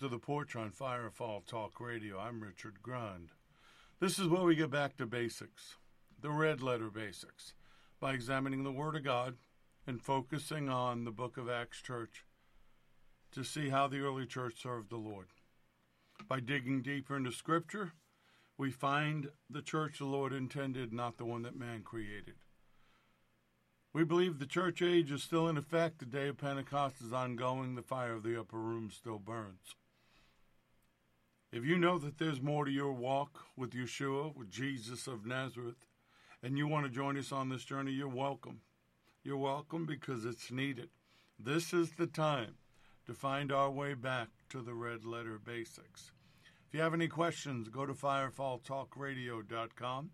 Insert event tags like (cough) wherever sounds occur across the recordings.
To the porch on Firefall Talk Radio. I'm Richard Grund. This is where we get back to basics, the red letter basics, by examining the Word of God and focusing on the book of Acts Church to see how the early church served the Lord. By digging deeper into Scripture, we find the church the Lord intended, not the one that man created. We believe the church age is still in effect. The day of Pentecost is ongoing. The fire of the upper room still burns. If you know that there's more to your walk with Yeshua, with Jesus of Nazareth, and you want to join us on this journey, you're welcome. You're welcome because it's needed. This is the time to find our way back to the red letter basics. If you have any questions, go to firefalltalkradio.com,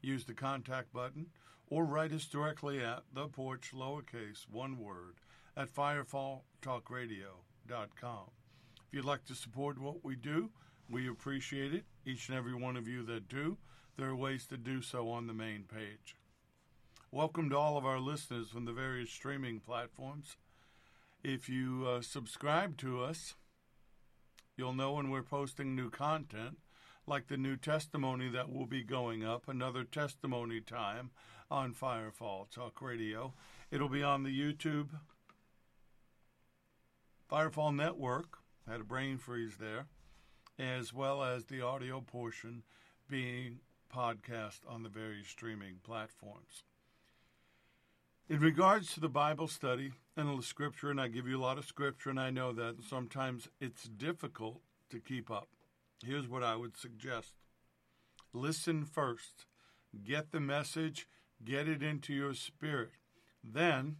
use the contact button, or write us directly at the porch, lowercase, one word, at firefalltalkradio.com. If you'd like to support what we do, we appreciate it. Each and every one of you that do, there are ways to do so on the main page. Welcome to all of our listeners from the various streaming platforms. If you uh, subscribe to us, you'll know when we're posting new content, like the new testimony that will be going up, another testimony time on Firefall Talk Radio. It'll be on the YouTube Firefall Network. Had a brain freeze there, as well as the audio portion being podcast on the various streaming platforms. In regards to the Bible study and the scripture, and I give you a lot of scripture, and I know that sometimes it's difficult to keep up. Here's what I would suggest listen first, get the message, get it into your spirit. Then,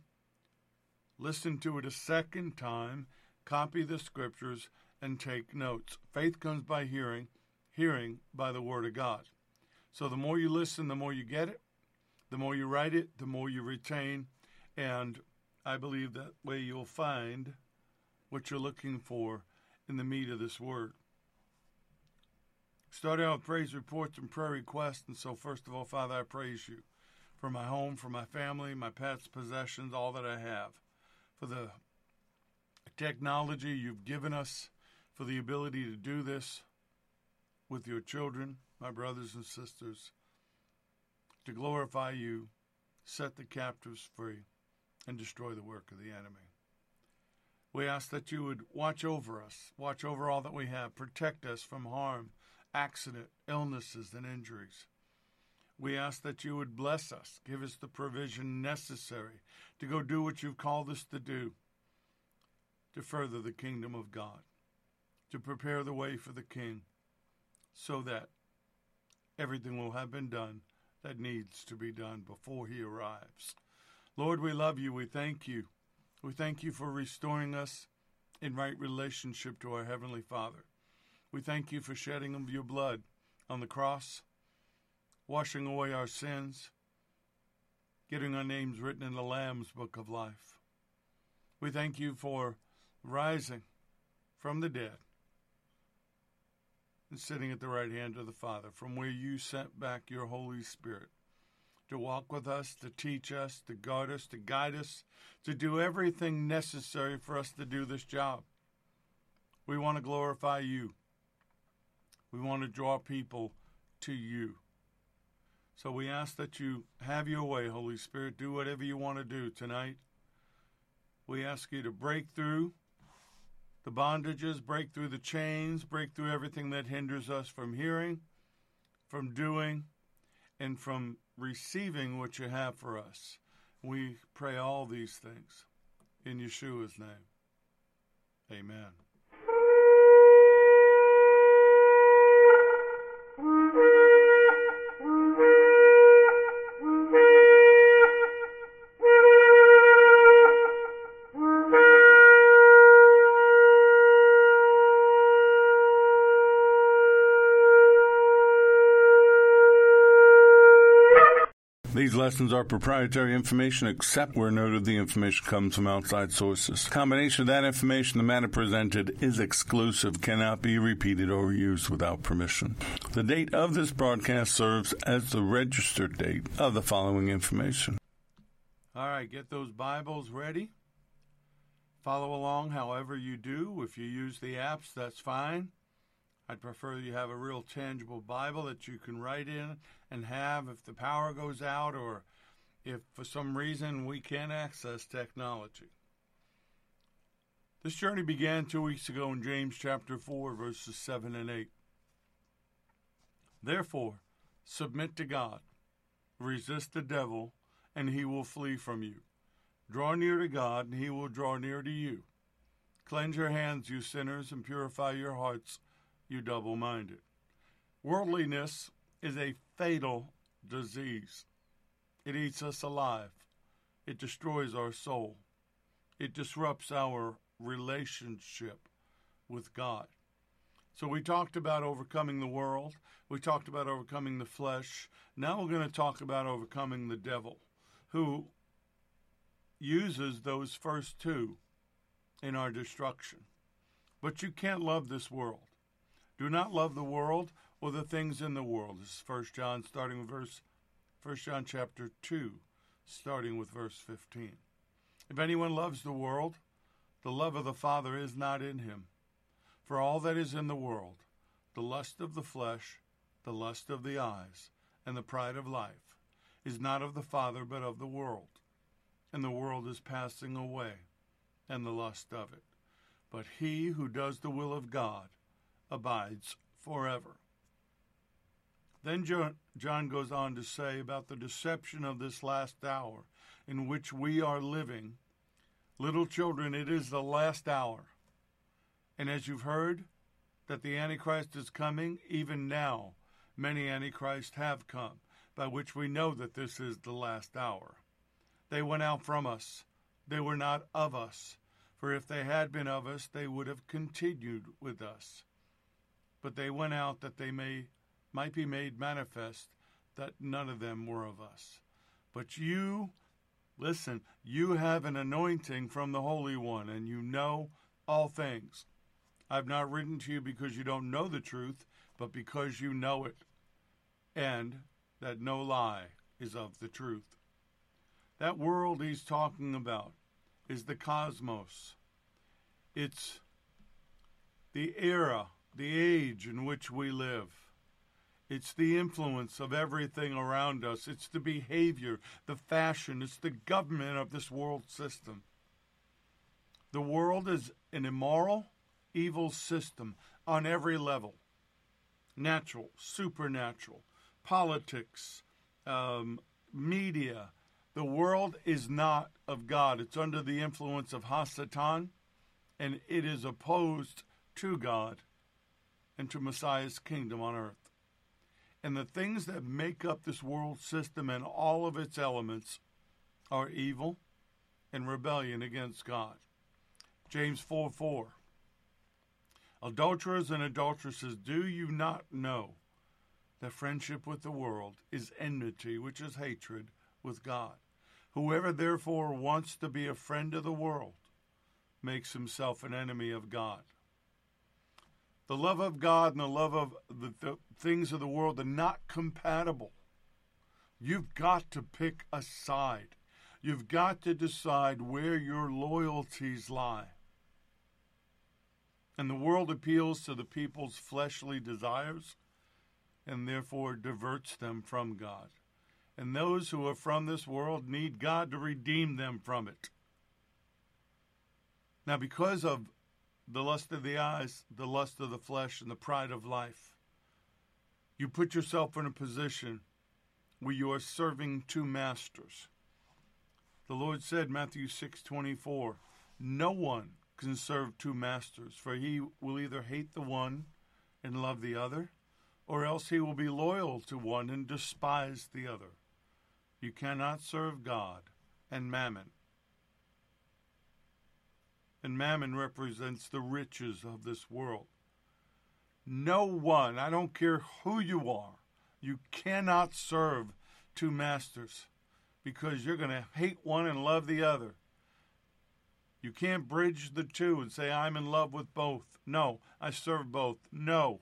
listen to it a second time, copy the scriptures, and take notes. Faith comes by hearing, hearing by the Word of God. So the more you listen, the more you get it. The more you write it, the more you retain. And I believe that way you'll find what you're looking for in the meat of this Word. Start out with praise reports and prayer requests. And so, first of all, Father, I praise you for my home, for my family, my pets, possessions, all that I have, for the technology you've given us, for the ability to do this with your children, my brothers and sisters, to glorify you, set the captives free, and destroy the work of the enemy. We ask that you would watch over us, watch over all that we have, protect us from harm, accident, illnesses, and injuries. We ask that you would bless us, give us the provision necessary to go do what you've called us to do to further the kingdom of God, to prepare the way for the King, so that everything will have been done that needs to be done before he arrives. Lord, we love you. We thank you. We thank you for restoring us in right relationship to our Heavenly Father. We thank you for shedding of your blood on the cross washing away our sins, getting our names written in the Lamb's book of life. We thank you for rising from the dead and sitting at the right hand of the Father, from where you sent back your Holy Spirit to walk with us, to teach us, to guard us, to guide us, to do everything necessary for us to do this job. We want to glorify you. We want to draw people to you. So we ask that you have your way, Holy Spirit. Do whatever you want to do tonight. We ask you to break through the bondages, break through the chains, break through everything that hinders us from hearing, from doing, and from receiving what you have for us. We pray all these things in Yeshua's name. Amen. These lessons are proprietary information except where noted the information comes from outside sources. combination of that information, the matter presented is exclusive, cannot be repeated or used without permission. The date of this broadcast serves as the registered date of the following information. All right, get those Bibles ready. Follow along however you do. If you use the apps, that's fine. I'd prefer you have a real tangible Bible that you can write in and have if the power goes out or if for some reason we can't access technology. This journey began two weeks ago in James chapter 4, verses 7 and 8. Therefore, submit to God, resist the devil, and he will flee from you. Draw near to God, and he will draw near to you. Cleanse your hands, you sinners, and purify your hearts, you double minded. Worldliness is a fatal disease. It eats us alive. It destroys our soul. It disrupts our relationship with God. So we talked about overcoming the world. We talked about overcoming the flesh. Now we're going to talk about overcoming the devil, who uses those first two in our destruction. But you can't love this world. Do not love the world or the things in the world. This is 1 John starting with verse 1 John chapter 2 starting with verse 15. If anyone loves the world, the love of the Father is not in him. For all that is in the world, the lust of the flesh, the lust of the eyes, and the pride of life, is not of the Father, but of the world. And the world is passing away, and the lust of it. But he who does the will of God abides forever. Then John goes on to say about the deception of this last hour in which we are living. Little children, it is the last hour. And as you've heard that the Antichrist is coming, even now many Antichrists have come, by which we know that this is the last hour. They went out from us. They were not of us. For if they had been of us, they would have continued with us. But they went out that they may might be made manifest that none of them were of us. But you, listen, you have an anointing from the Holy One, and you know all things. I've not written to you because you don't know the truth, but because you know it, and that no lie is of the truth. That world he's talking about is the cosmos. It's the era, the age in which we live. It's the influence of everything around us. It's the behavior, the fashion, it's the government of this world system. The world is an immoral, evil system on every level natural, supernatural, politics, um, media. The world is not of God. It's under the influence of Hasatan, and it is opposed to God and to Messiah's kingdom on earth and the things that make up this world system and all of its elements are evil and rebellion against God. James 4 4. Adulterers and adulteresses, do you not know that friendship with the world is enmity, which is hatred with God? Whoever therefore wants to be a friend of the world makes himself an enemy of God. The love of God and the love of the, the things of the world are not compatible. You've got to pick a side. You've got to decide where your loyalties lie. And the world appeals to the people's fleshly desires and therefore diverts them from God. And those who are from this world need God to redeem them from it. Now, because of the lust of the eyes, the lust of the flesh, and the pride of life. You put yourself in a position where you are serving two masters. The Lord said, Matthew 6 24, No one can serve two masters, for he will either hate the one and love the other, or else he will be loyal to one and despise the other. You cannot serve God and mammon and mammon represents the riches of this world. No one, I don't care who you are, you cannot serve two masters because you're going to hate one and love the other. You can't bridge the two and say, I'm in love with both. No, I serve both. No.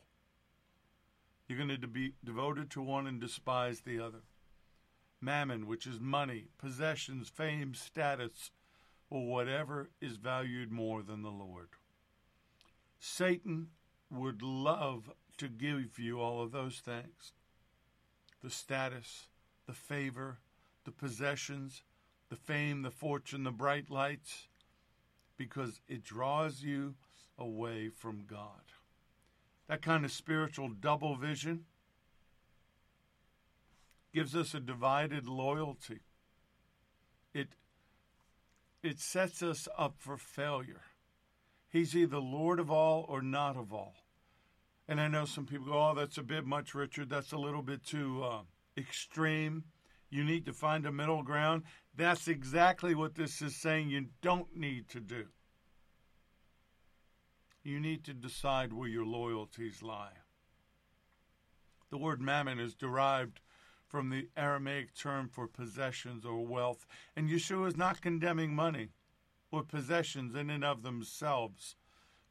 You're going to be devoted to one and despise the other. Mammon, which is money, possessions, fame, status, or whatever is valued more than the Lord. Satan would love to give you all of those things the status, the favor, the possessions, the fame, the fortune, the bright lights, because it draws you away from God. That kind of spiritual double vision gives us a divided loyalty. It sets us up for failure. He's either Lord of all or not of all. And I know some people go, "Oh, that's a bit much, Richard. That's a little bit too uh, extreme. You need to find a middle ground." That's exactly what this is saying. You don't need to do. You need to decide where your loyalties lie. The word mammon is derived from the Aramaic term for possessions or wealth, and Yeshua is not condemning money or possessions in and of themselves,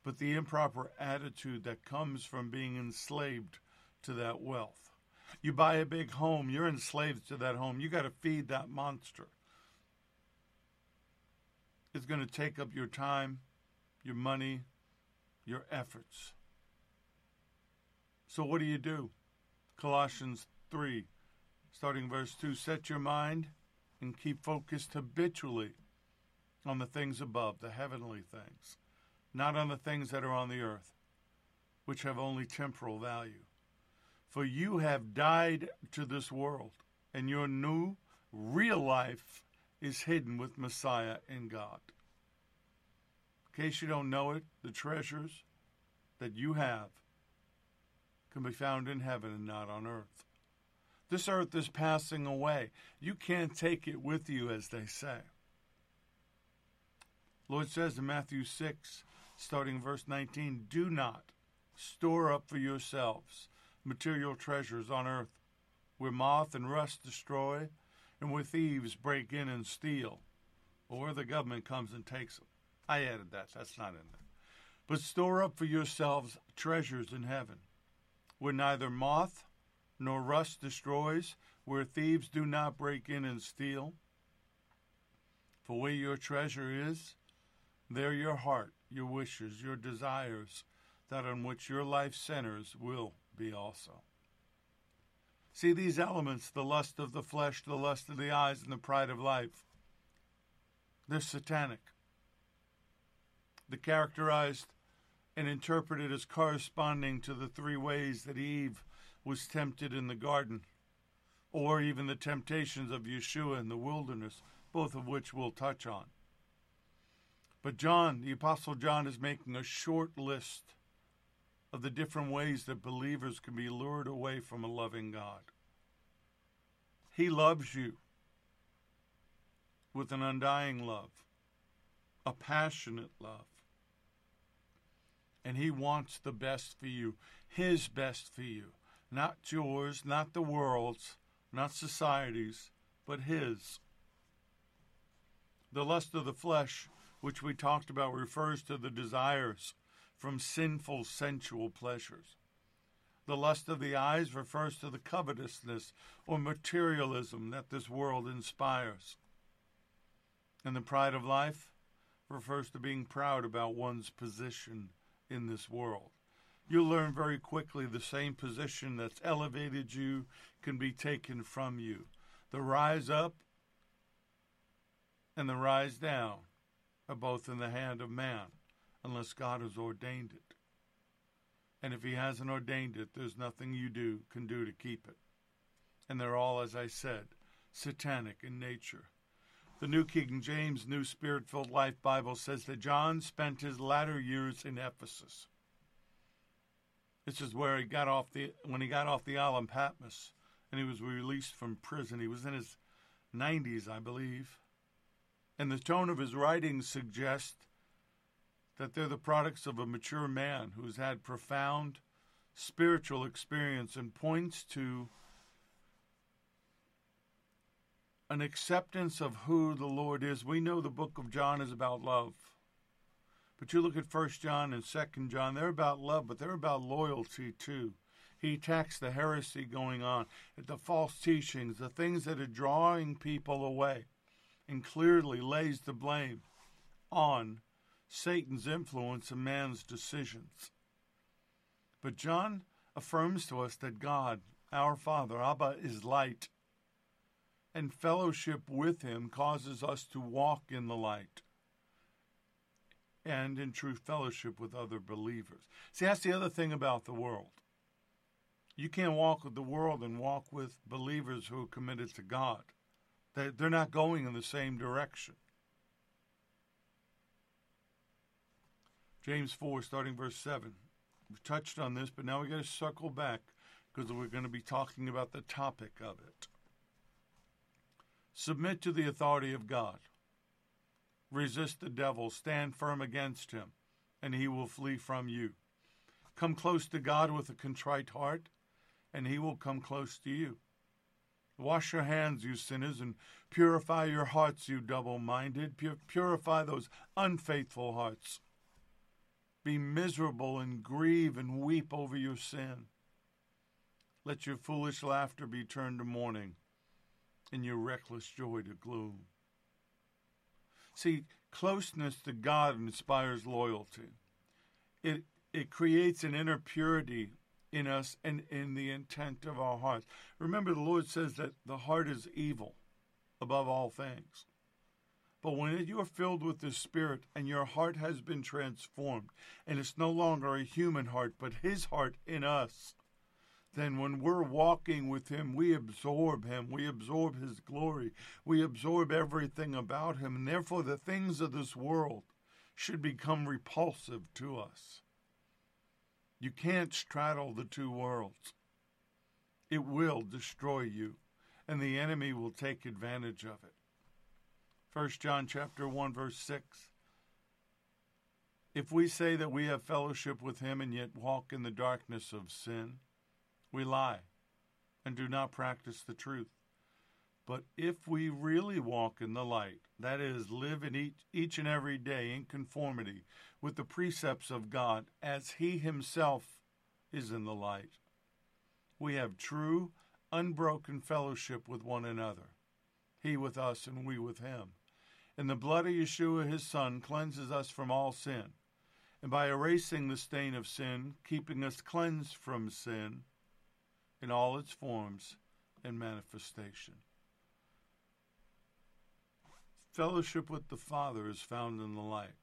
but the improper attitude that comes from being enslaved to that wealth. You buy a big home, you're enslaved to that home. You got to feed that monster. It's going to take up your time, your money, your efforts. So, what do you do? Colossians 3 starting verse 2 Set your mind and keep focused habitually on the things above, the heavenly things, not on the things that are on the earth, which have only temporal value. For you have died to this world, and your new, real life is hidden with Messiah in God. In case you don't know it, the treasures that you have can be found in heaven and not on earth. This earth is passing away. You can't take it with you, as they say. Lord says in Matthew 6, starting verse 19, Do not store up for yourselves material treasures on earth, where moth and rust destroy, and where thieves break in and steal, or where the government comes and takes them. I added that. That's not in there. But store up for yourselves treasures in heaven, where neither moth nor rust destroys, where thieves do not break in and steal. For where your treasure is, there your heart, your wishes, your desires, that on which your life centers, will be also. See these elements the lust of the flesh, the lust of the eyes, and the pride of life. They're satanic. They're characterized and interpreted as corresponding to the three ways that Eve was tempted in the garden, or even the temptations of Yeshua in the wilderness, both of which we'll touch on. But John, the Apostle John, is making a short list of the different ways that believers can be lured away from a loving God. He loves you with an undying love, a passionate love. And He wants the best for you, His best for you not yours, not the world's, not society's, but His. The lust of the flesh, which we talked about, refers to the desires from sinful sensual pleasures. The lust of the eyes refers to the covetousness or materialism that this world inspires. And the pride of life refers to being proud about one's position in this world you'll learn very quickly the same position that's elevated you can be taken from you. The rise up and the rise down are both in the hand of man, unless God has ordained it. And if He hasn't ordained it, there's nothing you do can do to keep it. And they're all, as I said, satanic in nature. The New King James New Spirit Filled Life Bible says that John spent his latter years in Ephesus. This is where he got off the when he got off the island Patmos and he was released from prison. He was in his 90s, I believe. And the tone of his writings suggests that they're the products of a mature man who's had profound spiritual experience and points to an acceptance of who the Lord is. We know the book of John is about love. But you look at First John and Second John; they're about love, but they're about loyalty too. He attacks the heresy going on, the false teachings, the things that are drawing people away, and clearly lays the blame on Satan's influence and man's decisions. But John affirms to us that God, our Father, Abba, is light, and fellowship with him causes us to walk in the light and in true fellowship with other believers. See, that's the other thing about the world. You can't walk with the world and walk with believers who are committed to God. They're not going in the same direction. James 4, starting verse 7. We've touched on this, but now we got to circle back because we're going to be talking about the topic of it. Submit to the authority of God. Resist the devil, stand firm against him, and he will flee from you. Come close to God with a contrite heart, and he will come close to you. Wash your hands, you sinners, and purify your hearts, you double minded. Purify those unfaithful hearts. Be miserable and grieve and weep over your sin. Let your foolish laughter be turned to mourning and your reckless joy to gloom. See, closeness to God inspires loyalty. It, it creates an inner purity in us and in the intent of our hearts. Remember, the Lord says that the heart is evil above all things. But when you are filled with the Spirit and your heart has been transformed, and it's no longer a human heart, but His heart in us, then when we're walking with Him, we absorb Him. We absorb His glory. We absorb everything about Him. And therefore, the things of this world should become repulsive to us. You can't straddle the two worlds, it will destroy you, and the enemy will take advantage of it. 1 John chapter 1 verse 6 If we say that we have fellowship with him and yet walk in the darkness of sin we lie and do not practice the truth but if we really walk in the light that is live in each, each and every day in conformity with the precepts of God as he himself is in the light we have true unbroken fellowship with one another he with us and we with him and the blood of Yeshua, his Son, cleanses us from all sin. And by erasing the stain of sin, keeping us cleansed from sin in all its forms and manifestation. Fellowship with the Father is found in the light.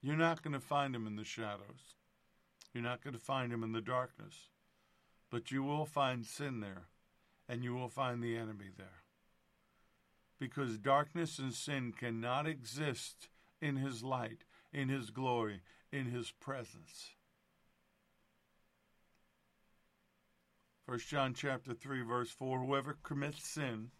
You're not going to find him in the shadows. You're not going to find him in the darkness. But you will find sin there, and you will find the enemy there because darkness and sin cannot exist in his light, in his glory, in his presence. 1 John chapter 3 verse 4 whoever commits sin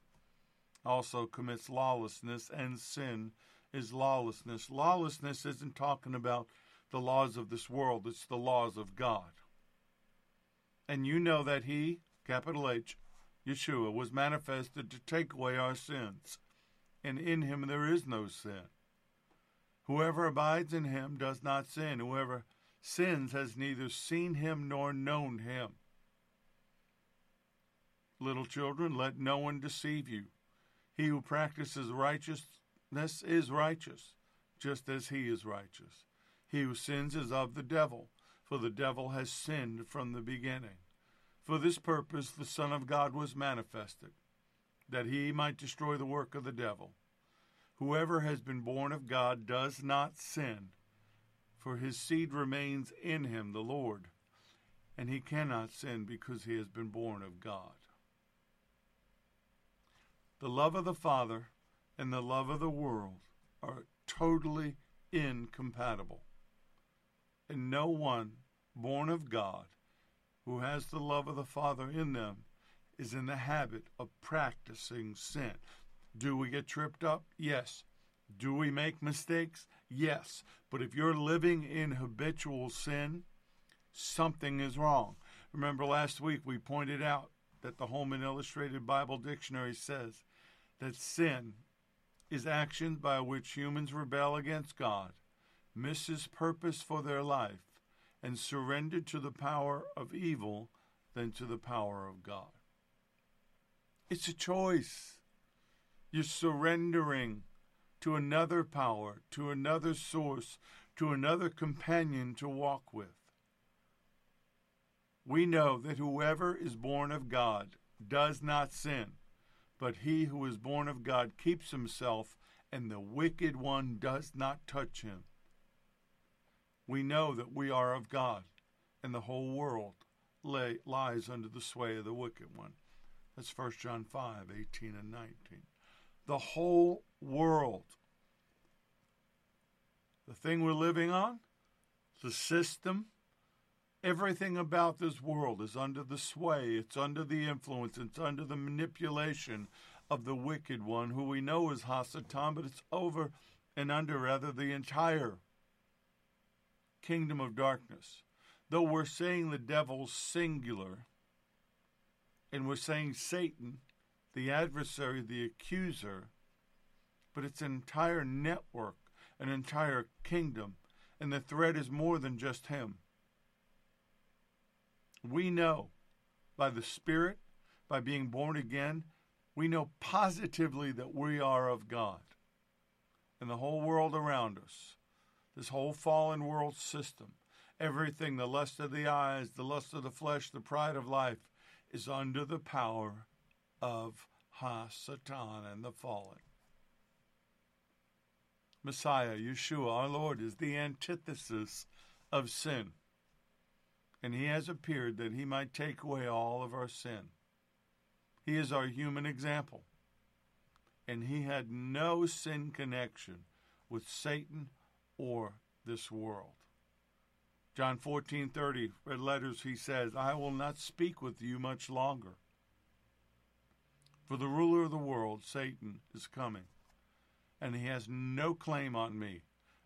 also commits lawlessness and sin is lawlessness. Lawlessness isn't talking about the laws of this world, it's the laws of God. And you know that he, capital H, Yeshua, was manifested to take away our sins, and in him there is no sin. Whoever abides in him does not sin. Whoever sins has neither seen him nor known him. Little children, let no one deceive you. He who practices righteousness is righteous, just as he is righteous. He who sins is of the devil, for the devil has sinned from the beginning. For this purpose the Son of God was manifested, that he might destroy the work of the devil. Whoever has been born of God does not sin, for his seed remains in him, the Lord, and he cannot sin because he has been born of God. The love of the Father and the love of the world are totally incompatible. And no one born of God who has the love of the Father in them is in the habit of practicing sin. Do we get tripped up? Yes. Do we make mistakes? Yes. But if you're living in habitual sin, something is wrong. Remember last week we pointed out that the Holman Illustrated Bible Dictionary says that sin is actions by which humans rebel against God, miss His purpose for their life, and surrender to the power of evil than to the power of God. It's a choice. You're surrendering to another power, to another source, to another companion to walk with. We know that whoever is born of God does not sin, but he who is born of God keeps himself, and the wicked one does not touch him. We know that we are of God, and the whole world lay, lies under the sway of the wicked one. That's 1 John 5 18 and 19. The whole world. The thing we're living on, the system, everything about this world is under the sway, it's under the influence, it's under the manipulation of the wicked one, who we know is Hasatan, but it's over and under, rather, the entire kingdom of darkness. Though we're saying the devil's singular, and we're saying Satan, the adversary, the accuser, but it's an entire network, an entire kingdom, and the threat is more than just him. We know by the Spirit, by being born again, we know positively that we are of God. And the whole world around us, this whole fallen world system, everything, the lust of the eyes, the lust of the flesh, the pride of life, is under the power of Ha Satan and the fallen. Messiah, Yeshua, our Lord, is the antithesis of sin. And he has appeared that he might take away all of our sin. He is our human example. And he had no sin connection with Satan or this world. John 14:30 red letters he says, "I will not speak with you much longer. For the ruler of the world, Satan, is coming, and he has no claim on me,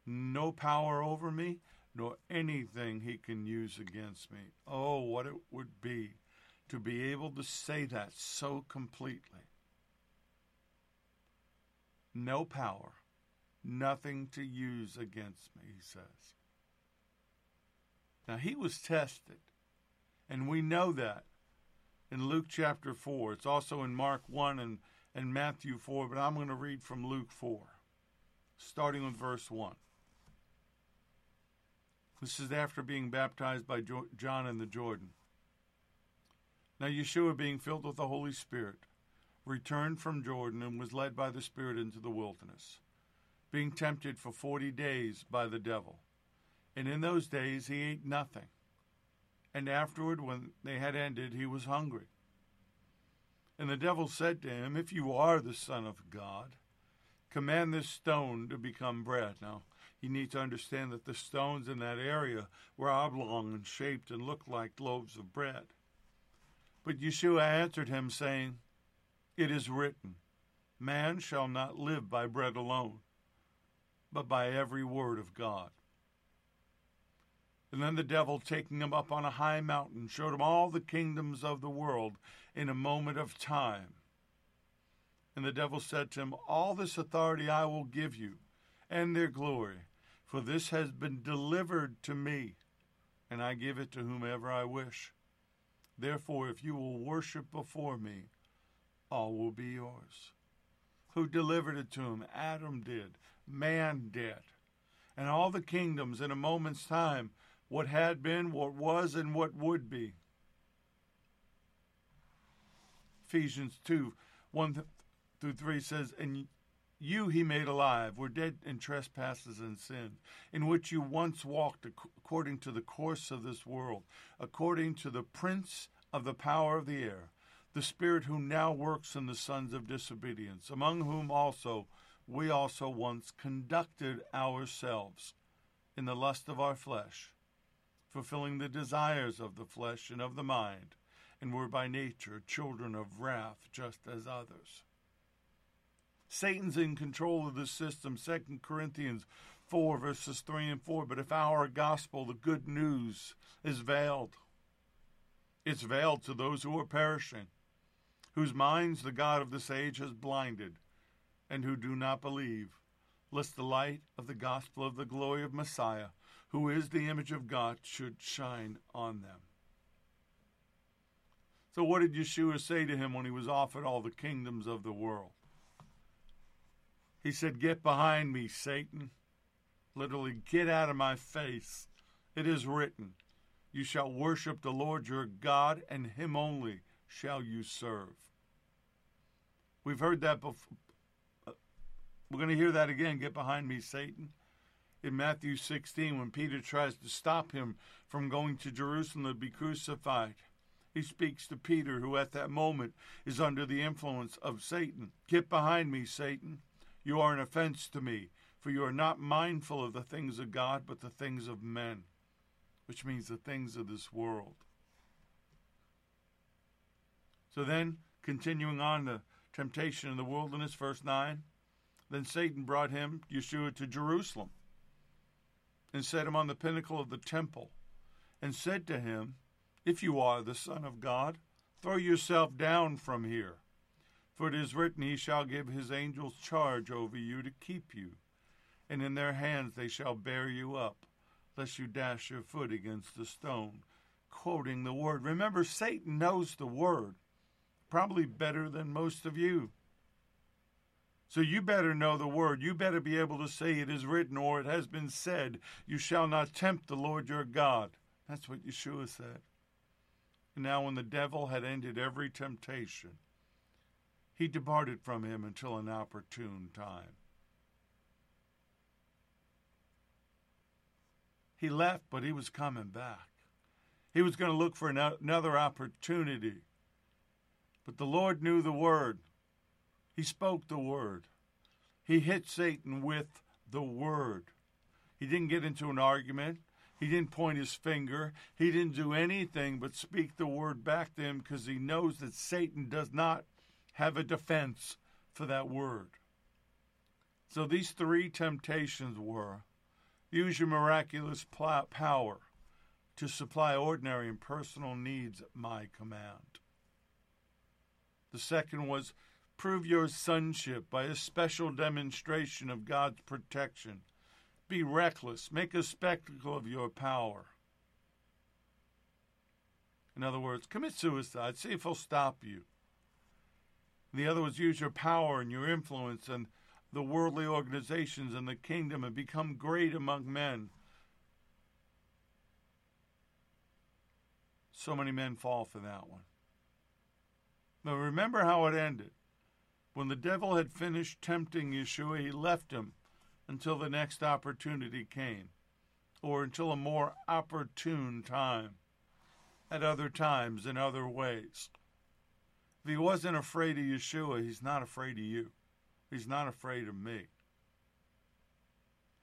no power over me, nor anything he can use against me." Oh, what it would be to be able to say that so completely. No power, nothing to use against me, he says. Now, he was tested, and we know that in Luke chapter 4. It's also in Mark 1 and, and Matthew 4, but I'm going to read from Luke 4, starting with verse 1. This is after being baptized by John in the Jordan. Now, Yeshua, being filled with the Holy Spirit, returned from Jordan and was led by the Spirit into the wilderness, being tempted for forty days by the devil. And in those days he ate nothing. And afterward, when they had ended, he was hungry. And the devil said to him, If you are the Son of God, command this stone to become bread. Now, you need to understand that the stones in that area were oblong and shaped and looked like loaves of bread. But Yeshua answered him, saying, It is written, Man shall not live by bread alone, but by every word of God. And then the devil, taking him up on a high mountain, showed him all the kingdoms of the world in a moment of time. And the devil said to him, All this authority I will give you, and their glory, for this has been delivered to me, and I give it to whomever I wish. Therefore, if you will worship before me, all will be yours. Who delivered it to him? Adam did. Man did. And all the kingdoms in a moment's time what had been, what was, and what would be. Ephesians 2 1 through 3 says, And you he made alive, were dead in trespasses and sin, in which you once walked according to the course of this world, according to the prince of the power of the air, the spirit who now works in the sons of disobedience, among whom also we also once conducted ourselves in the lust of our flesh fulfilling the desires of the flesh and of the mind, and were by nature children of wrath just as others. Satan's in control of the system, 2 Corinthians 4, verses 3 and 4. But if our gospel, the good news, is veiled, it's veiled to those who are perishing, whose minds the God of this age has blinded, and who do not believe, lest the light of the gospel of the glory of Messiah who is the image of God, should shine on them. So, what did Yeshua say to him when he was offered all the kingdoms of the world? He said, Get behind me, Satan. Literally, get out of my face. It is written, You shall worship the Lord your God, and him only shall you serve. We've heard that before. Uh, we're going to hear that again. Get behind me, Satan. In Matthew 16, when Peter tries to stop him from going to Jerusalem to be crucified, he speaks to Peter, who at that moment is under the influence of Satan. Get behind me, Satan. You are an offense to me, for you are not mindful of the things of God, but the things of men, which means the things of this world. So then, continuing on the temptation in the wilderness, verse 9, then Satan brought him, Yeshua, to Jerusalem and set him on the pinnacle of the temple and said to him, If you are the Son of God, throw yourself down from here. For it is written, He shall give His angels charge over you to keep you, and in their hands they shall bear you up, lest you dash your foot against a stone. Quoting the word. Remember, Satan knows the word probably better than most of you. So you better know the word. You better be able to say it is written or it has been said, You shall not tempt the Lord your God. That's what Yeshua said. And now, when the devil had ended every temptation, he departed from him until an opportune time. He left, but he was coming back. He was going to look for another opportunity but the Lord knew the word. He spoke the word. He hit Satan with the word. He didn't get into an argument. He didn't point his finger. He didn't do anything but speak the word back to him because he knows that Satan does not have a defense for that word. So these three temptations were use your miraculous power to supply ordinary and personal needs at my command. The second was prove your sonship by a special demonstration of God's protection. Be reckless, make a spectacle of your power. In other words, commit suicide, see if he'll stop you. The other was use your power and your influence and the worldly organizations and the kingdom and become great among men. So many men fall for that one. Now remember how it ended. When the devil had finished tempting Yeshua, he left him until the next opportunity came, or until a more opportune time, at other times, in other ways. If he wasn't afraid of Yeshua, he's not afraid of you. He's not afraid of me.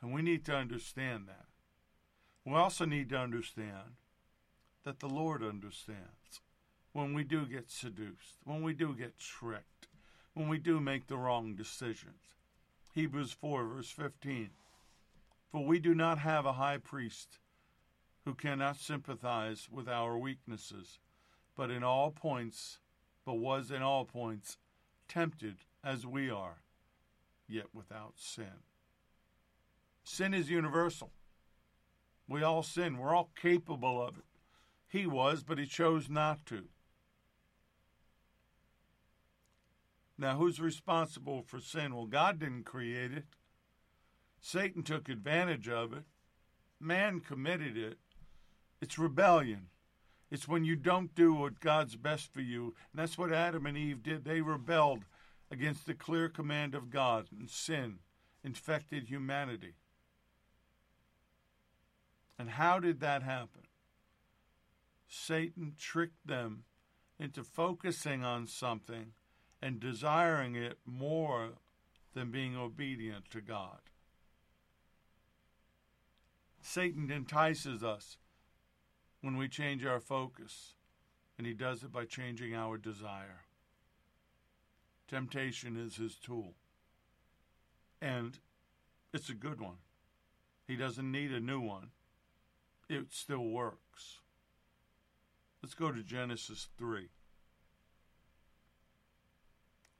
And we need to understand that. We also need to understand that the Lord understands when we do get seduced, when we do get tricked, when we do make the wrong decisions. Hebrews 4, verse 15. For we do not have a high priest who cannot sympathize with our weaknesses, but in all points, but was in all points tempted as we are, yet without sin. Sin is universal. We all sin. We're all capable of it. He was, but he chose not to. Now, who's responsible for sin? Well, God didn't create it. Satan took advantage of it. Man committed it. It's rebellion. It's when you don't do what God's best for you. And that's what Adam and Eve did. They rebelled against the clear command of God, and sin infected humanity. And how did that happen? Satan tricked them into focusing on something and desiring it more than being obedient to God. Satan entices us when we change our focus, and he does it by changing our desire. Temptation is his tool, and it's a good one. He doesn't need a new one, it still works. Let's go to Genesis 3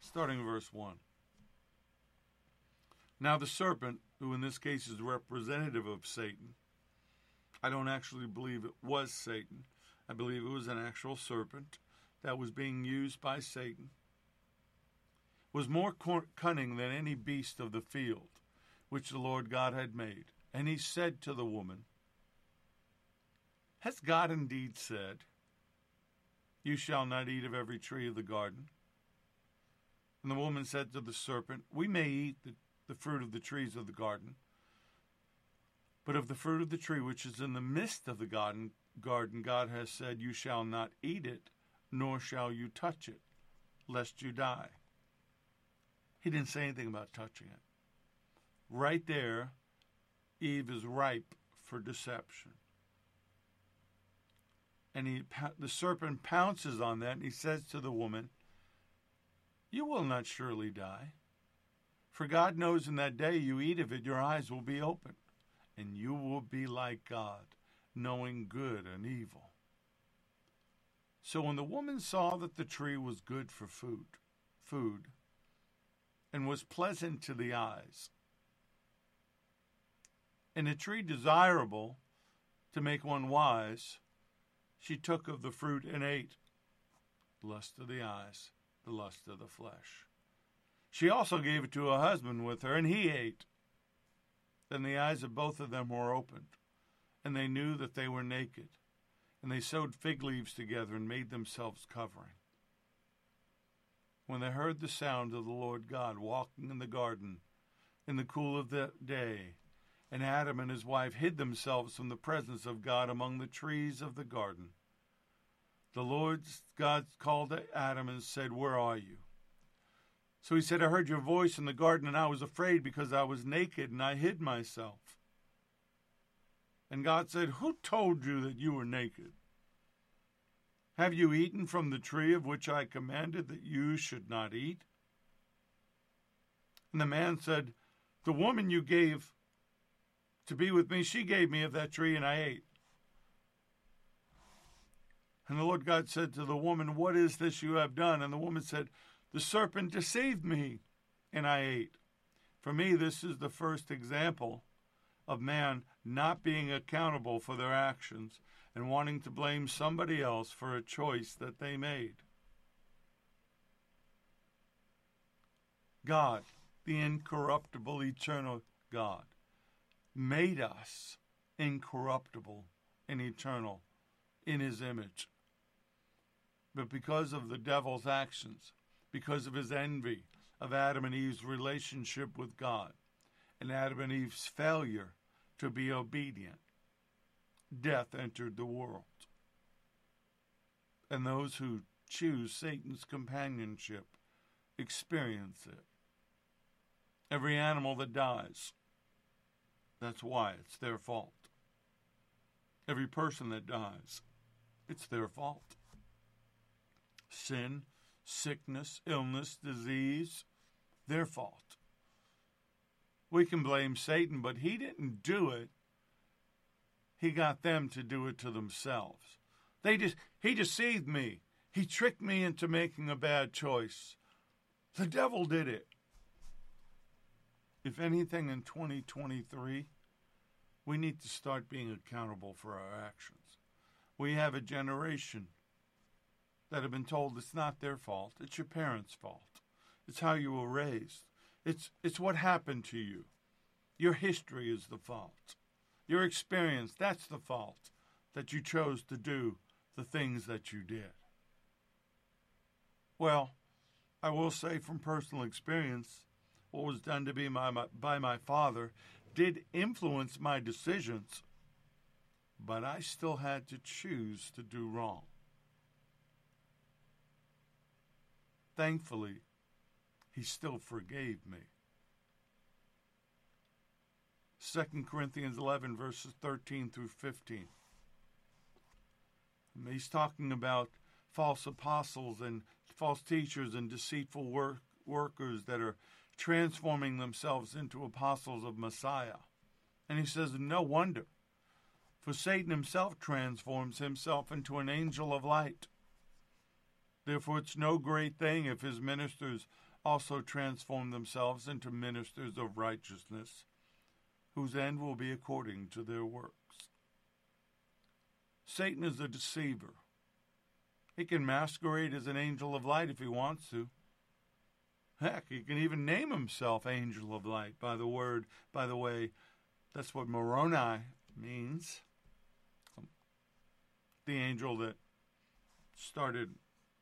starting verse 1. Now, the serpent, who in this case is representative of Satan, I don't actually believe it was Satan. I believe it was an actual serpent that was being used by Satan, was more cunning than any beast of the field which the Lord God had made. And he said to the woman, Has God indeed said, You shall not eat of every tree of the garden? And the woman said to the serpent, We may eat the, the fruit of the trees of the garden, but of the fruit of the tree which is in the midst of the garden, God has said, You shall not eat it, nor shall you touch it, lest you die. He didn't say anything about touching it. Right there, Eve is ripe for deception. And he, the serpent pounces on that and he says to the woman, You will not surely die. For God knows in that day you eat of it, your eyes will be opened, and you will be like God, knowing good and evil. So when the woman saw that the tree was good for food, food, and was pleasant to the eyes, and a tree desirable to make one wise, she took of the fruit and ate. Lust of the eyes, the lust of the flesh. She also gave it to her husband with her, and he ate. Then the eyes of both of them were opened, and they knew that they were naked. And they sewed fig leaves together and made themselves covering. When they heard the sound of the Lord God walking in the garden in the cool of the day, and Adam and his wife hid themselves from the presence of God among the trees of the garden. The Lord God called to Adam and said, Where are you? So he said, I heard your voice in the garden, and I was afraid because I was naked, and I hid myself. And God said, Who told you that you were naked? Have you eaten from the tree of which I commanded that you should not eat? And the man said, The woman you gave to be with me. She gave me of that tree, and I ate. And the Lord God said to the woman, What is this you have done? And the woman said, The serpent deceived me, and I ate. For me, this is the first example of man not being accountable for their actions and wanting to blame somebody else for a choice that they made. God, the incorruptible, eternal God, made us incorruptible and eternal in his image. But because of the devil's actions, because of his envy of Adam and Eve's relationship with God, and Adam and Eve's failure to be obedient, death entered the world. And those who choose Satan's companionship experience it. Every animal that dies that's why it's their fault. Every person that dies, it's their fault. Sin, sickness, illness, disease, their fault. We can blame Satan, but he didn't do it. He got them to do it to themselves. They just he deceived me. He tricked me into making a bad choice. The devil did it if anything, in 2023, we need to start being accountable for our actions. We have a generation that have been told it's not their fault, it's your parents' fault. It's how you were raised. It's it's what happened to you. Your history is the fault. Your experience, that's the fault that you chose to do the things that you did. Well, I will say from personal experience, what was done to me by my, by my father did influence my decisions, but I still had to choose to do wrong. Thankfully, he still forgave me. 2 Corinthians 11, verses 13 through 15. He's talking about false apostles and false teachers and deceitful work, workers that are transforming themselves into apostles of Messiah. And he says, No wonder, for Satan himself transforms himself into an angel of light. Therefore, it's no great thing if his ministers also transform themselves into ministers of righteousness, whose end will be according to their works. Satan is a deceiver. He can masquerade as an angel of light if he wants to. Heck, he can even name himself angel of light by the word, by the way, that's what Moroni means. The angel that started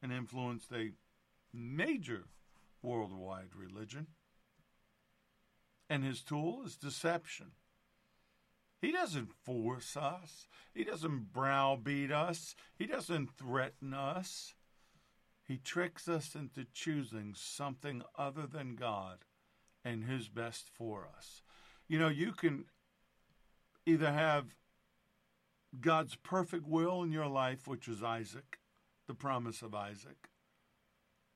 and influenced a major worldwide religion. And his tool is deception. He doesn't force us. He doesn't browbeat us. He doesn't threaten us. He tricks us into choosing something other than God and His best for us. You know, you can either have God's perfect will in your life, which is Isaac, the promise of Isaac,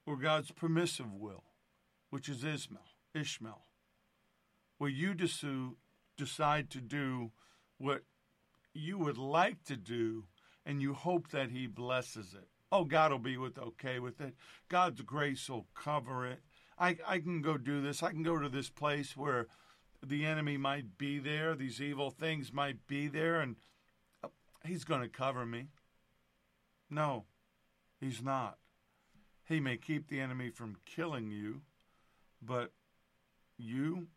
or God's permissive will, which is Ishmael, Ishmael, where you decide to do what you would like to do and you hope that he blesses it. Oh, God will be with okay with it. God's grace will cover it. I, I can go do this. I can go to this place where the enemy might be there, these evil things might be there, and uh, he's going to cover me. No, he's not. He may keep the enemy from killing you, but you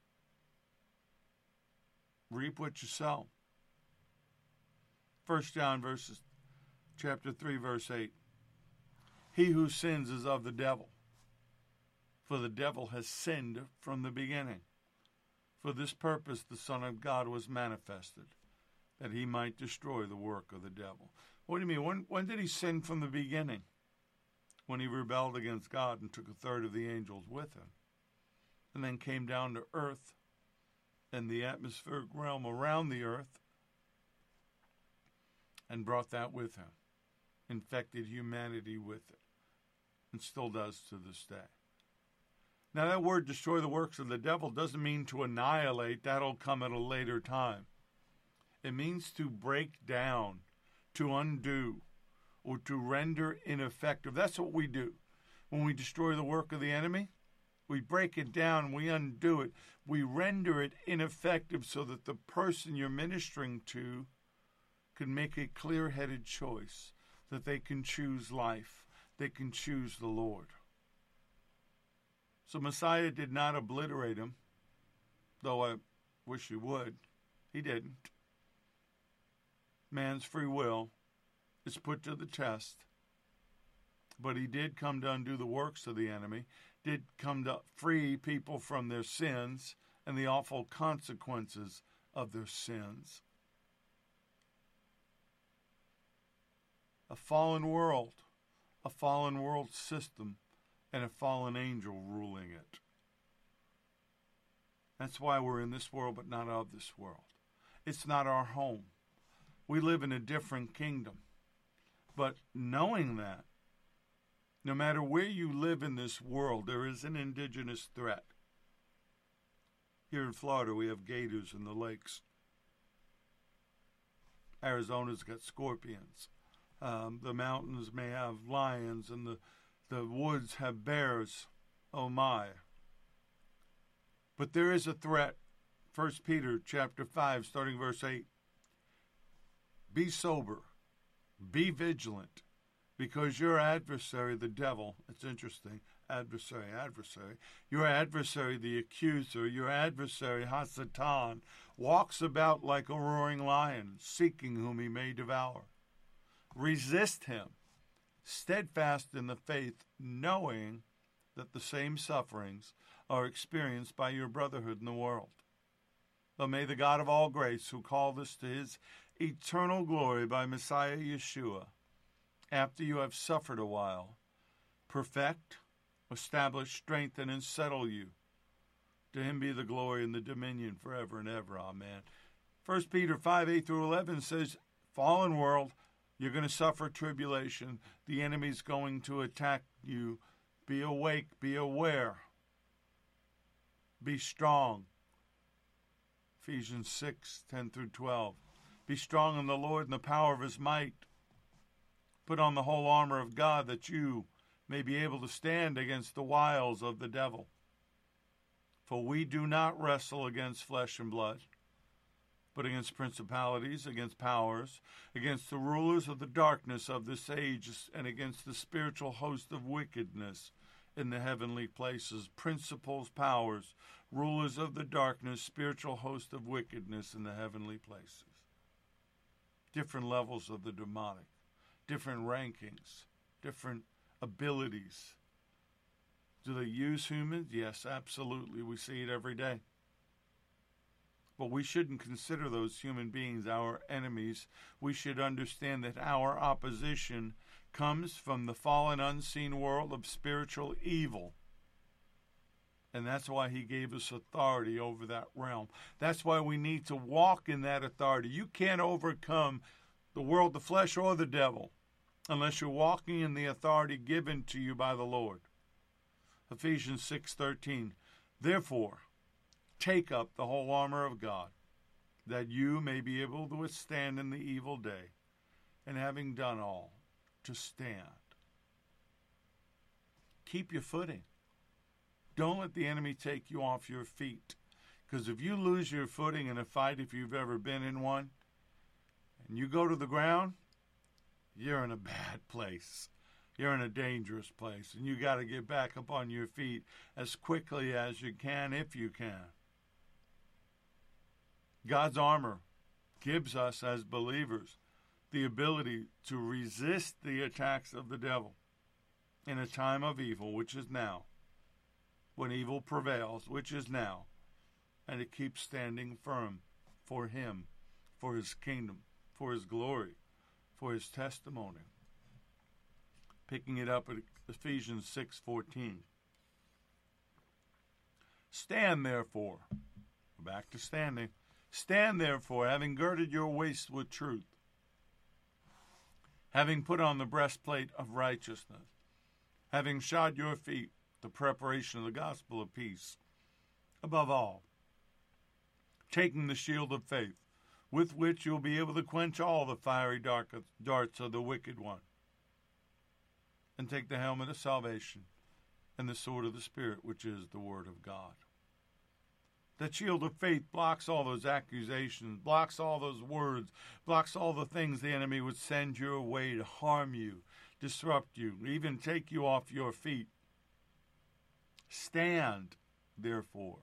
reap what you sow. First John verses chapter 3 verse 8. He who sins is of the devil, for the devil has sinned from the beginning. For this purpose the Son of God was manifested, that he might destroy the work of the devil. What do you mean? When, when did he sin from the beginning? When he rebelled against God and took a third of the angels with him, and then came down to earth and the atmospheric realm around the earth and brought that with him, infected humanity with it and still does to this day. Now, that word destroy the works of the devil doesn't mean to annihilate, that'll come at a later time. It means to break down, to undo, or to render ineffective. That's what we do. When we destroy the work of the enemy, we break it down, we undo it, we render it ineffective so that the person you're ministering to can make a clear headed choice, that they can choose life they can choose the Lord. So Messiah did not obliterate him, though I wish he would. He didn't. Man's free will is put to the test, but he did come to undo the works of the enemy, did come to free people from their sins and the awful consequences of their sins. A fallen world a fallen world system and a fallen angel ruling it. That's why we're in this world, but not of this world. It's not our home. We live in a different kingdom. But knowing that, no matter where you live in this world, there is an indigenous threat. Here in Florida, we have gators in the lakes. Arizona's got scorpions. Um, the mountains may have lions, and the the woods have bears. Oh my! But there is a threat. First Peter chapter five, starting verse eight. Be sober, be vigilant, because your adversary, the devil. It's interesting. Adversary, adversary. Your adversary, the accuser, your adversary, Hasatan, walks about like a roaring lion, seeking whom he may devour. Resist him, steadfast in the faith, knowing that the same sufferings are experienced by your brotherhood in the world. But may the God of all grace, who called us to his eternal glory by Messiah Yeshua, after you have suffered a while, perfect, establish, strengthen, and settle you. To him be the glory and the dominion forever and ever. Amen. 1 Peter 5 8 through 11 says, Fallen world, you're going to suffer tribulation. The enemy's going to attack you. Be awake, be aware, be strong. Ephesians 6 10 through 12. Be strong in the Lord and the power of his might. Put on the whole armor of God that you may be able to stand against the wiles of the devil. For we do not wrestle against flesh and blood but against principalities, against powers, against the rulers of the darkness of this age, and against the spiritual host of wickedness in the heavenly places, principles, powers, rulers of the darkness, spiritual host of wickedness in the heavenly places. Different levels of the demonic, different rankings, different abilities. Do they use humans? Yes, absolutely. We see it every day. But we shouldn't consider those human beings our enemies. We should understand that our opposition comes from the fallen, unseen world of spiritual evil. And that's why he gave us authority over that realm. That's why we need to walk in that authority. You can't overcome the world, the flesh, or the devil unless you're walking in the authority given to you by the Lord. Ephesians 6:13 Therefore take up the whole armor of God that you may be able to withstand in the evil day and having done all to stand. Keep your footing. Don't let the enemy take you off your feet. Because if you lose your footing in a fight, if you've ever been in one, and you go to the ground, you're in a bad (laughs) place. You're in a dangerous place, and you got to get back up on your feet as quickly as you can, if you can. God's armor gives us as believers the ability to resist the attacks of the devil in a time of evil, which is now, when evil prevails, which is now, and it keeps standing firm for Him, for His kingdom, for His glory, for His testimony. Picking it up at Ephesians 6:14. Stand therefore. Back to standing. Stand therefore, having girded your waist with truth, having put on the breastplate of righteousness, having shod your feet the preparation of the gospel of peace. Above all, taking the shield of faith, with which you'll be able to quench all the fiery darts of the wicked one, and take the helmet of salvation and the sword of the Spirit, which is the Word of God. That shield of faith blocks all those accusations, blocks all those words, blocks all the things the enemy would send your way to harm you, disrupt you, even take you off your feet. Stand, therefore.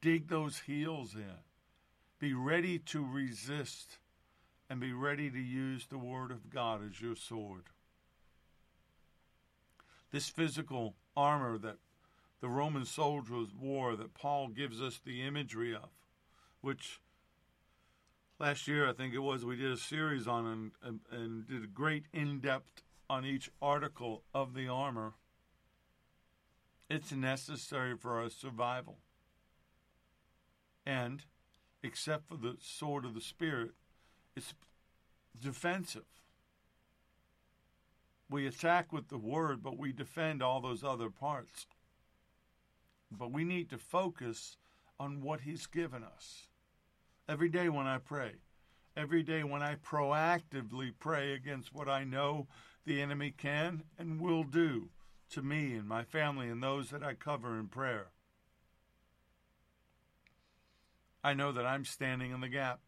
Dig those heels in. Be ready to resist and be ready to use the Word of God as your sword. This physical armor that the Roman soldiers wore that Paul gives us the imagery of, which last year I think it was we did a series on and, and, and did a great in depth on each article of the armor. It's necessary for our survival. And, except for the sword of the Spirit, it's defensive. We attack with the word, but we defend all those other parts. But we need to focus on what He's given us. Every day when I pray, every day when I proactively pray against what I know the enemy can and will do to me and my family and those that I cover in prayer. I know that I'm standing in the gap.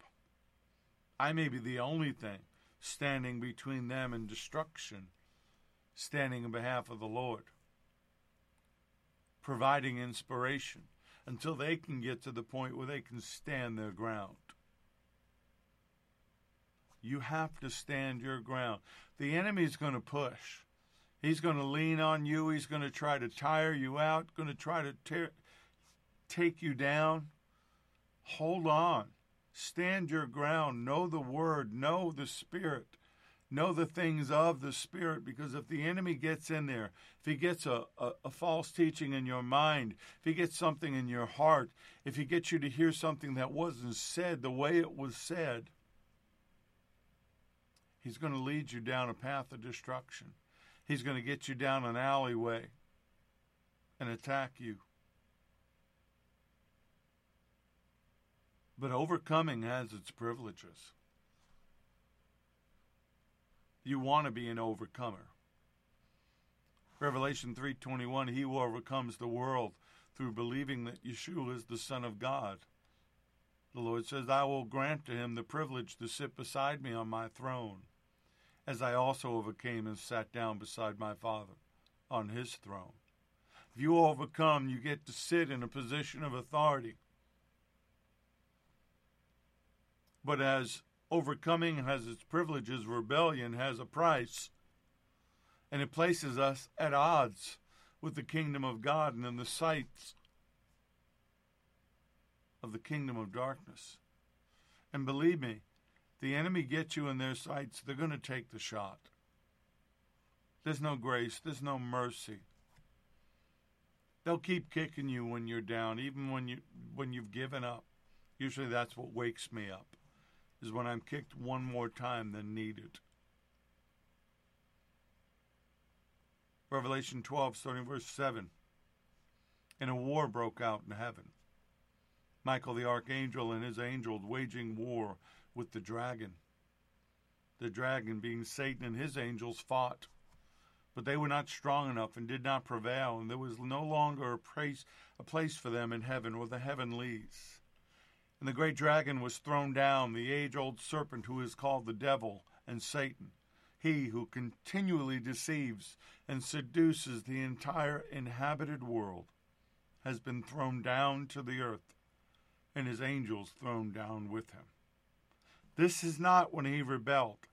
I may be the only thing standing between them and destruction, standing in behalf of the Lord providing inspiration until they can get to the point where they can stand their ground. You have to stand your ground. The enemy's going to push. He's going to lean on you. He's going to try to tire you out, going to try to tear, take you down. Hold on. Stand your ground. Know the word. Know the spirit know the things of the Spirit because if the enemy gets in there, if he gets a, a, a, false teaching in your mind, if he gets something in your heart, if he gets you to hear something that wasn't said the way it was said, he's going to lead you down a path of destruction. He's going to get you down an alleyway and attack you. But overcoming has its privileges you want to be an overcomer. Revelation 3:21 He who overcomes the world through believing that Yeshua is the son of God. The Lord says, I will grant to him the privilege to sit beside me on my throne, as I also overcame and sat down beside my Father on his throne. If you overcome, you get to sit in a position of authority. But as overcoming has its privileges, rebellion has a price. And it places us at odds with the kingdom of God and in the sights of the kingdom of darkness. And believe me, the enemy gets you in their sights, they're going to take the shot. There's no grace, there's no mercy. They'll keep kicking you when you're down, even when you when you've given up. Usually that's what wakes me up. Is when I'm kicked one more time than needed. Revelation 12, starting verse 7. And a war broke out in heaven. Michael the archangel and his angels waging war with the dragon. The dragon, being Satan and his angels, fought. But they were not strong enough and did not prevail, and there was no longer a place, a place for them in heaven or the heavenlies. And the great dragon was thrown down, the age old serpent who is called the devil and Satan, he who continually deceives and seduces the entire inhabited world, has been thrown down to the earth, and his angels thrown down with him. This is not when he rebelled.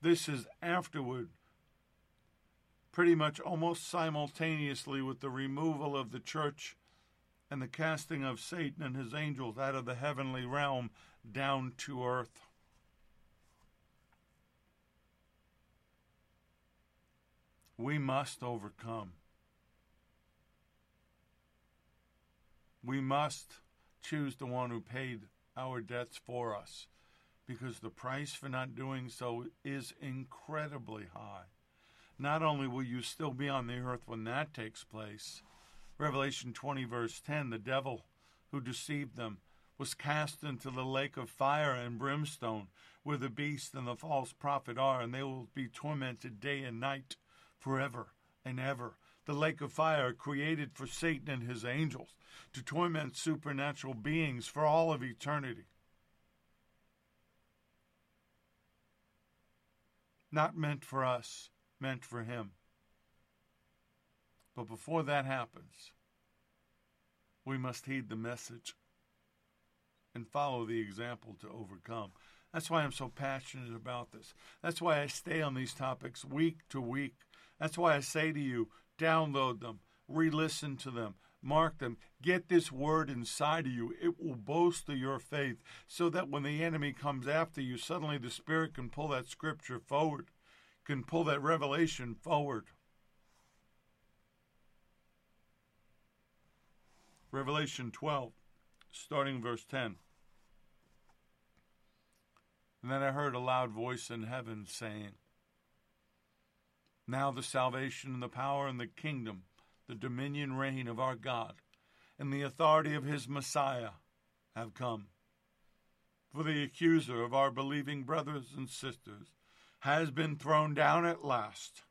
This is afterward, pretty much almost simultaneously with the removal of the church and the casting of Satan and his angels out of the heavenly realm down to earth. We must overcome. We must choose the one who paid our debts for us because the price for not doing so is incredibly high. Not only will you still be on the earth when that takes place, Revelation 20, verse 10 the devil who deceived them was cast into the lake of fire and brimstone, where the beast and the false prophet are, and they will be tormented day and night forever and ever. The lake of fire created for Satan and his angels to torment supernatural beings for all of eternity. Not meant for us, meant for him. But before that happens, we must heed the message and follow the example to overcome. That's why I'm so passionate about this. That's why I stay on these topics week to week. That's why I say to you download them, re listen to them, mark them, get this word inside of you. It will bolster your faith so that when the enemy comes after you, suddenly the Spirit can pull that scripture forward, can pull that revelation forward. Revelation 12, starting verse 10. And then I heard a loud voice in heaven saying, Now the salvation and the power and the kingdom, the dominion reign of our God, and the authority of his Messiah have come. For the accuser of our believing brothers and sisters has been thrown down at last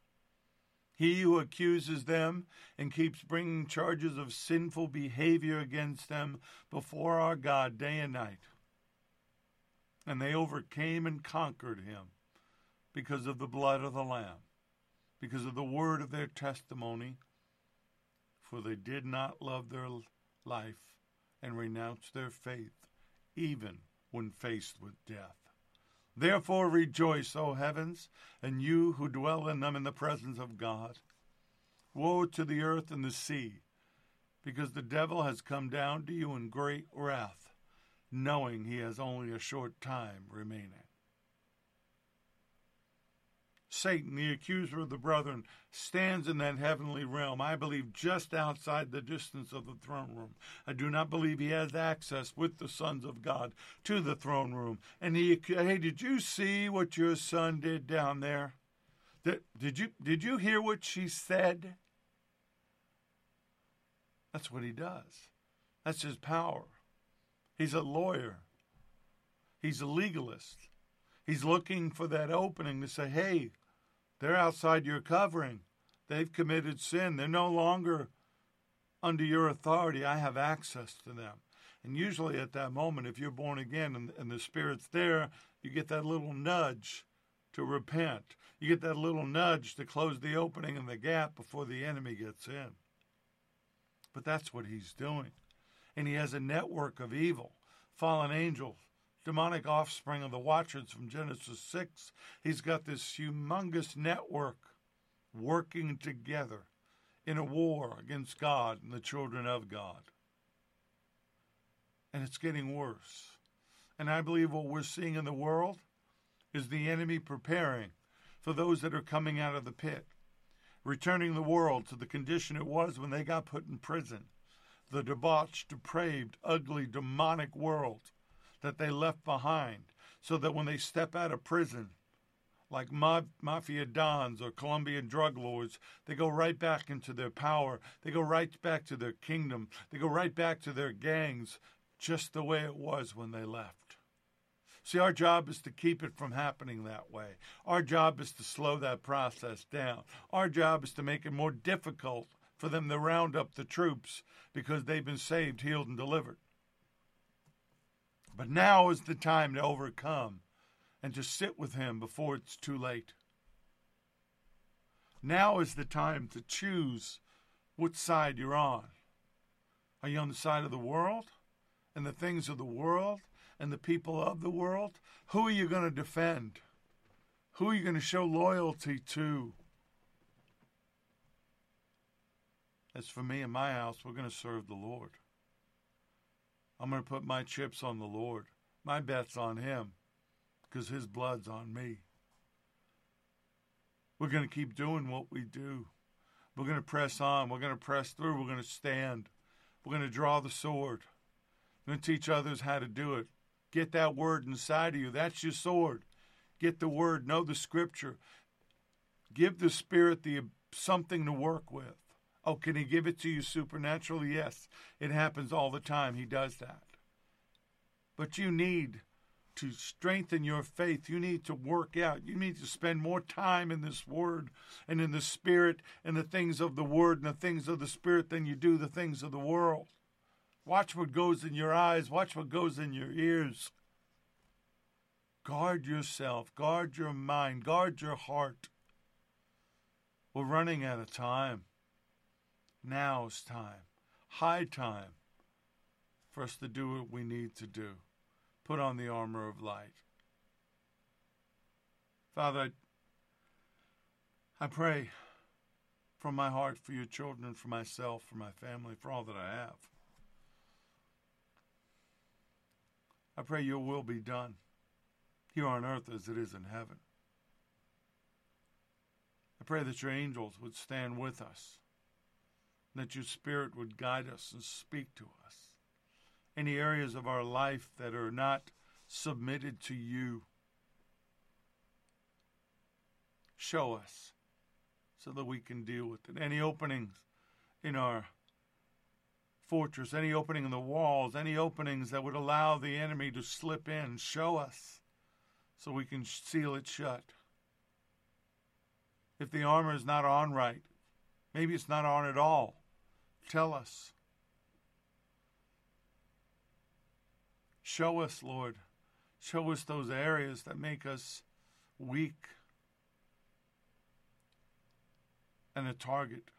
he who accuses them and keeps bringing charges of sinful behavior against them before our God day and night. And they overcame and conquered him because of the blood of the Lamb, because of the word of their testimony, for they did not love their life and renounce their faith, even when faced with death. Therefore rejoice, O heavens, and you who dwell in them in the presence of God. Woe to the earth and the sea, because the devil has come down to you in great wrath, knowing he has only a short time remaining. Satan, the accuser of the brethren, stands in that heavenly realm, I believe just outside the distance of the throne room. I do not believe he has access with the sons of God to the throne room. And he, hey, did you see what your son did down there? Did, did you did you hear what she said? That's what he does. That's his power. He's a lawyer. He's a legalist. He's looking for that opening to say, hey, they're outside your covering. They've committed sin. They're no longer under your authority. I have access to them. And usually at that moment, if you're born again and, and the Spirit's there, you get that little nudge to repent. You get that little nudge to close the opening and the gap before the enemy gets in. But that's what he's doing. And he has a network of evil, fallen angels, demonic offspring of the Watchers from Genesis 6. He's got this humongous network working together in a war against God and the children of God. And it's getting worse. And I believe what we're seeing in the world is the enemy preparing for those that are coming out of the pit, returning the world to the condition it was when they got put in prison, the debauched, depraved, ugly, demonic world that they left behind, so that when they step out of prison, like mob, mafia dons or Colombian drug lords, they go right back into their power. They go right back to their kingdom. They go right back to their gangs, just the way it was when they left. See, our job is to keep it from happening that way. Our job is to slow that process down. Our job is to make it more difficult for them to round up the troops because they've been saved, healed, and delivered. But now is the time to overcome and to sit with Him before it's too late. Now is the time to choose which side you're on. Are you on the side of the world and the things of the world? and the people of the world? Who are you going to defend? Who are you going to show loyalty to? As for me and my house, we're going to serve the Lord. I'm going to put my chips on the Lord. My bet's on Him because His blood's on me. We're going to keep doing what we do. We're going to press on. We're going to press through. We're going to stand. We're going to draw the sword. We're going to teach others how to do it. Get that word inside of you. That's your sword. Get the word, know the scripture. Give the Spirit the something to work with. Oh, can He give it to you supernaturally? Yes, it happens all the time. He does that. But you need to strengthen your faith. You need to work out. You need to spend more time in this Word and in the Spirit and the things of the Word and the things of the Spirit than you do the things of the world. Watch what goes in your eyes. Watch what goes in your ears. Guard yourself. Guard your mind. Guard your heart. We're running out of time. Now's time. High time for us to do what we need to do. Put on the armor of light. Father, I pray from my heart for your children, for myself, for my family, for all that I have. I pray your will be done here on earth as it is in heaven. I pray that your angels would stand with us, that your spirit would guide us and speak to us. Any areas of our life that are not submitted to you, show us so that we can deal with it. Any openings in our fortress, any opening in the walls, any openings that would allow the enemy to slip in, show us so we can seal it shut. If the armor is not on right, maybe it's not on at all, tell us. Show us, Lord. Show us those areas that make us weak and a target.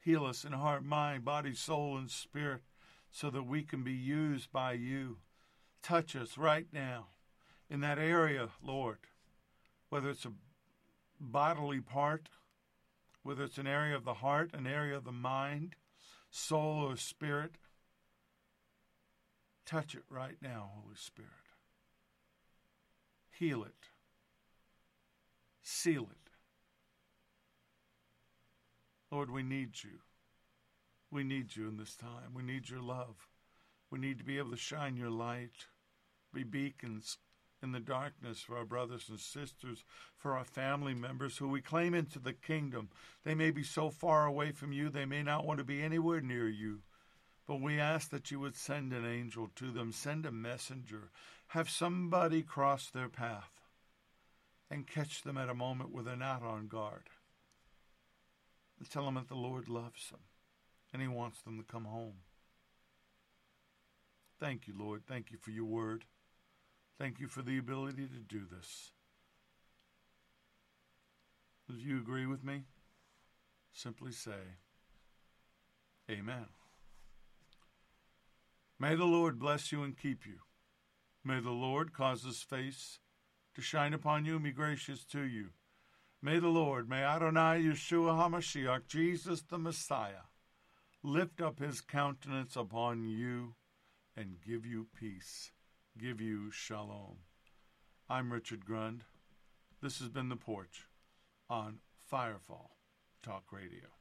Heal us in heart, mind, body, soul, and spirit so that we can be used by you. Touch us right now in that area, Lord, whether it's a bodily part, whether it's an area of the heart, an area of the mind, soul, or spirit. Touch it right now, Holy Spirit. Heal it. Seal it. Lord, we need you. We need you in this time. We need your love. We need to be able to shine your light, be beacons in the darkness for our brothers and sisters, for our family members who we claim into the kingdom. They may be so far away from you, they may not want to be anywhere near you. But we ask that you would send an angel to them, send a messenger, have somebody cross their path and catch them at a moment where they're not on guard and tell them that the Lord loves them and He wants them to come home. Thank you, Lord. Thank you for your word. Thank you for the ability to do this. Do you agree with me? Simply say, Amen. May the Lord bless you and keep you. May the Lord cause his face to shine upon you and be gracious to you. May the Lord, may Adonai Yeshua HaMashiach, Jesus the Messiah, lift up his countenance upon you and give you peace, give you shalom. I'm Richard Grund. This has been The Porch on Firefall Talk Radio.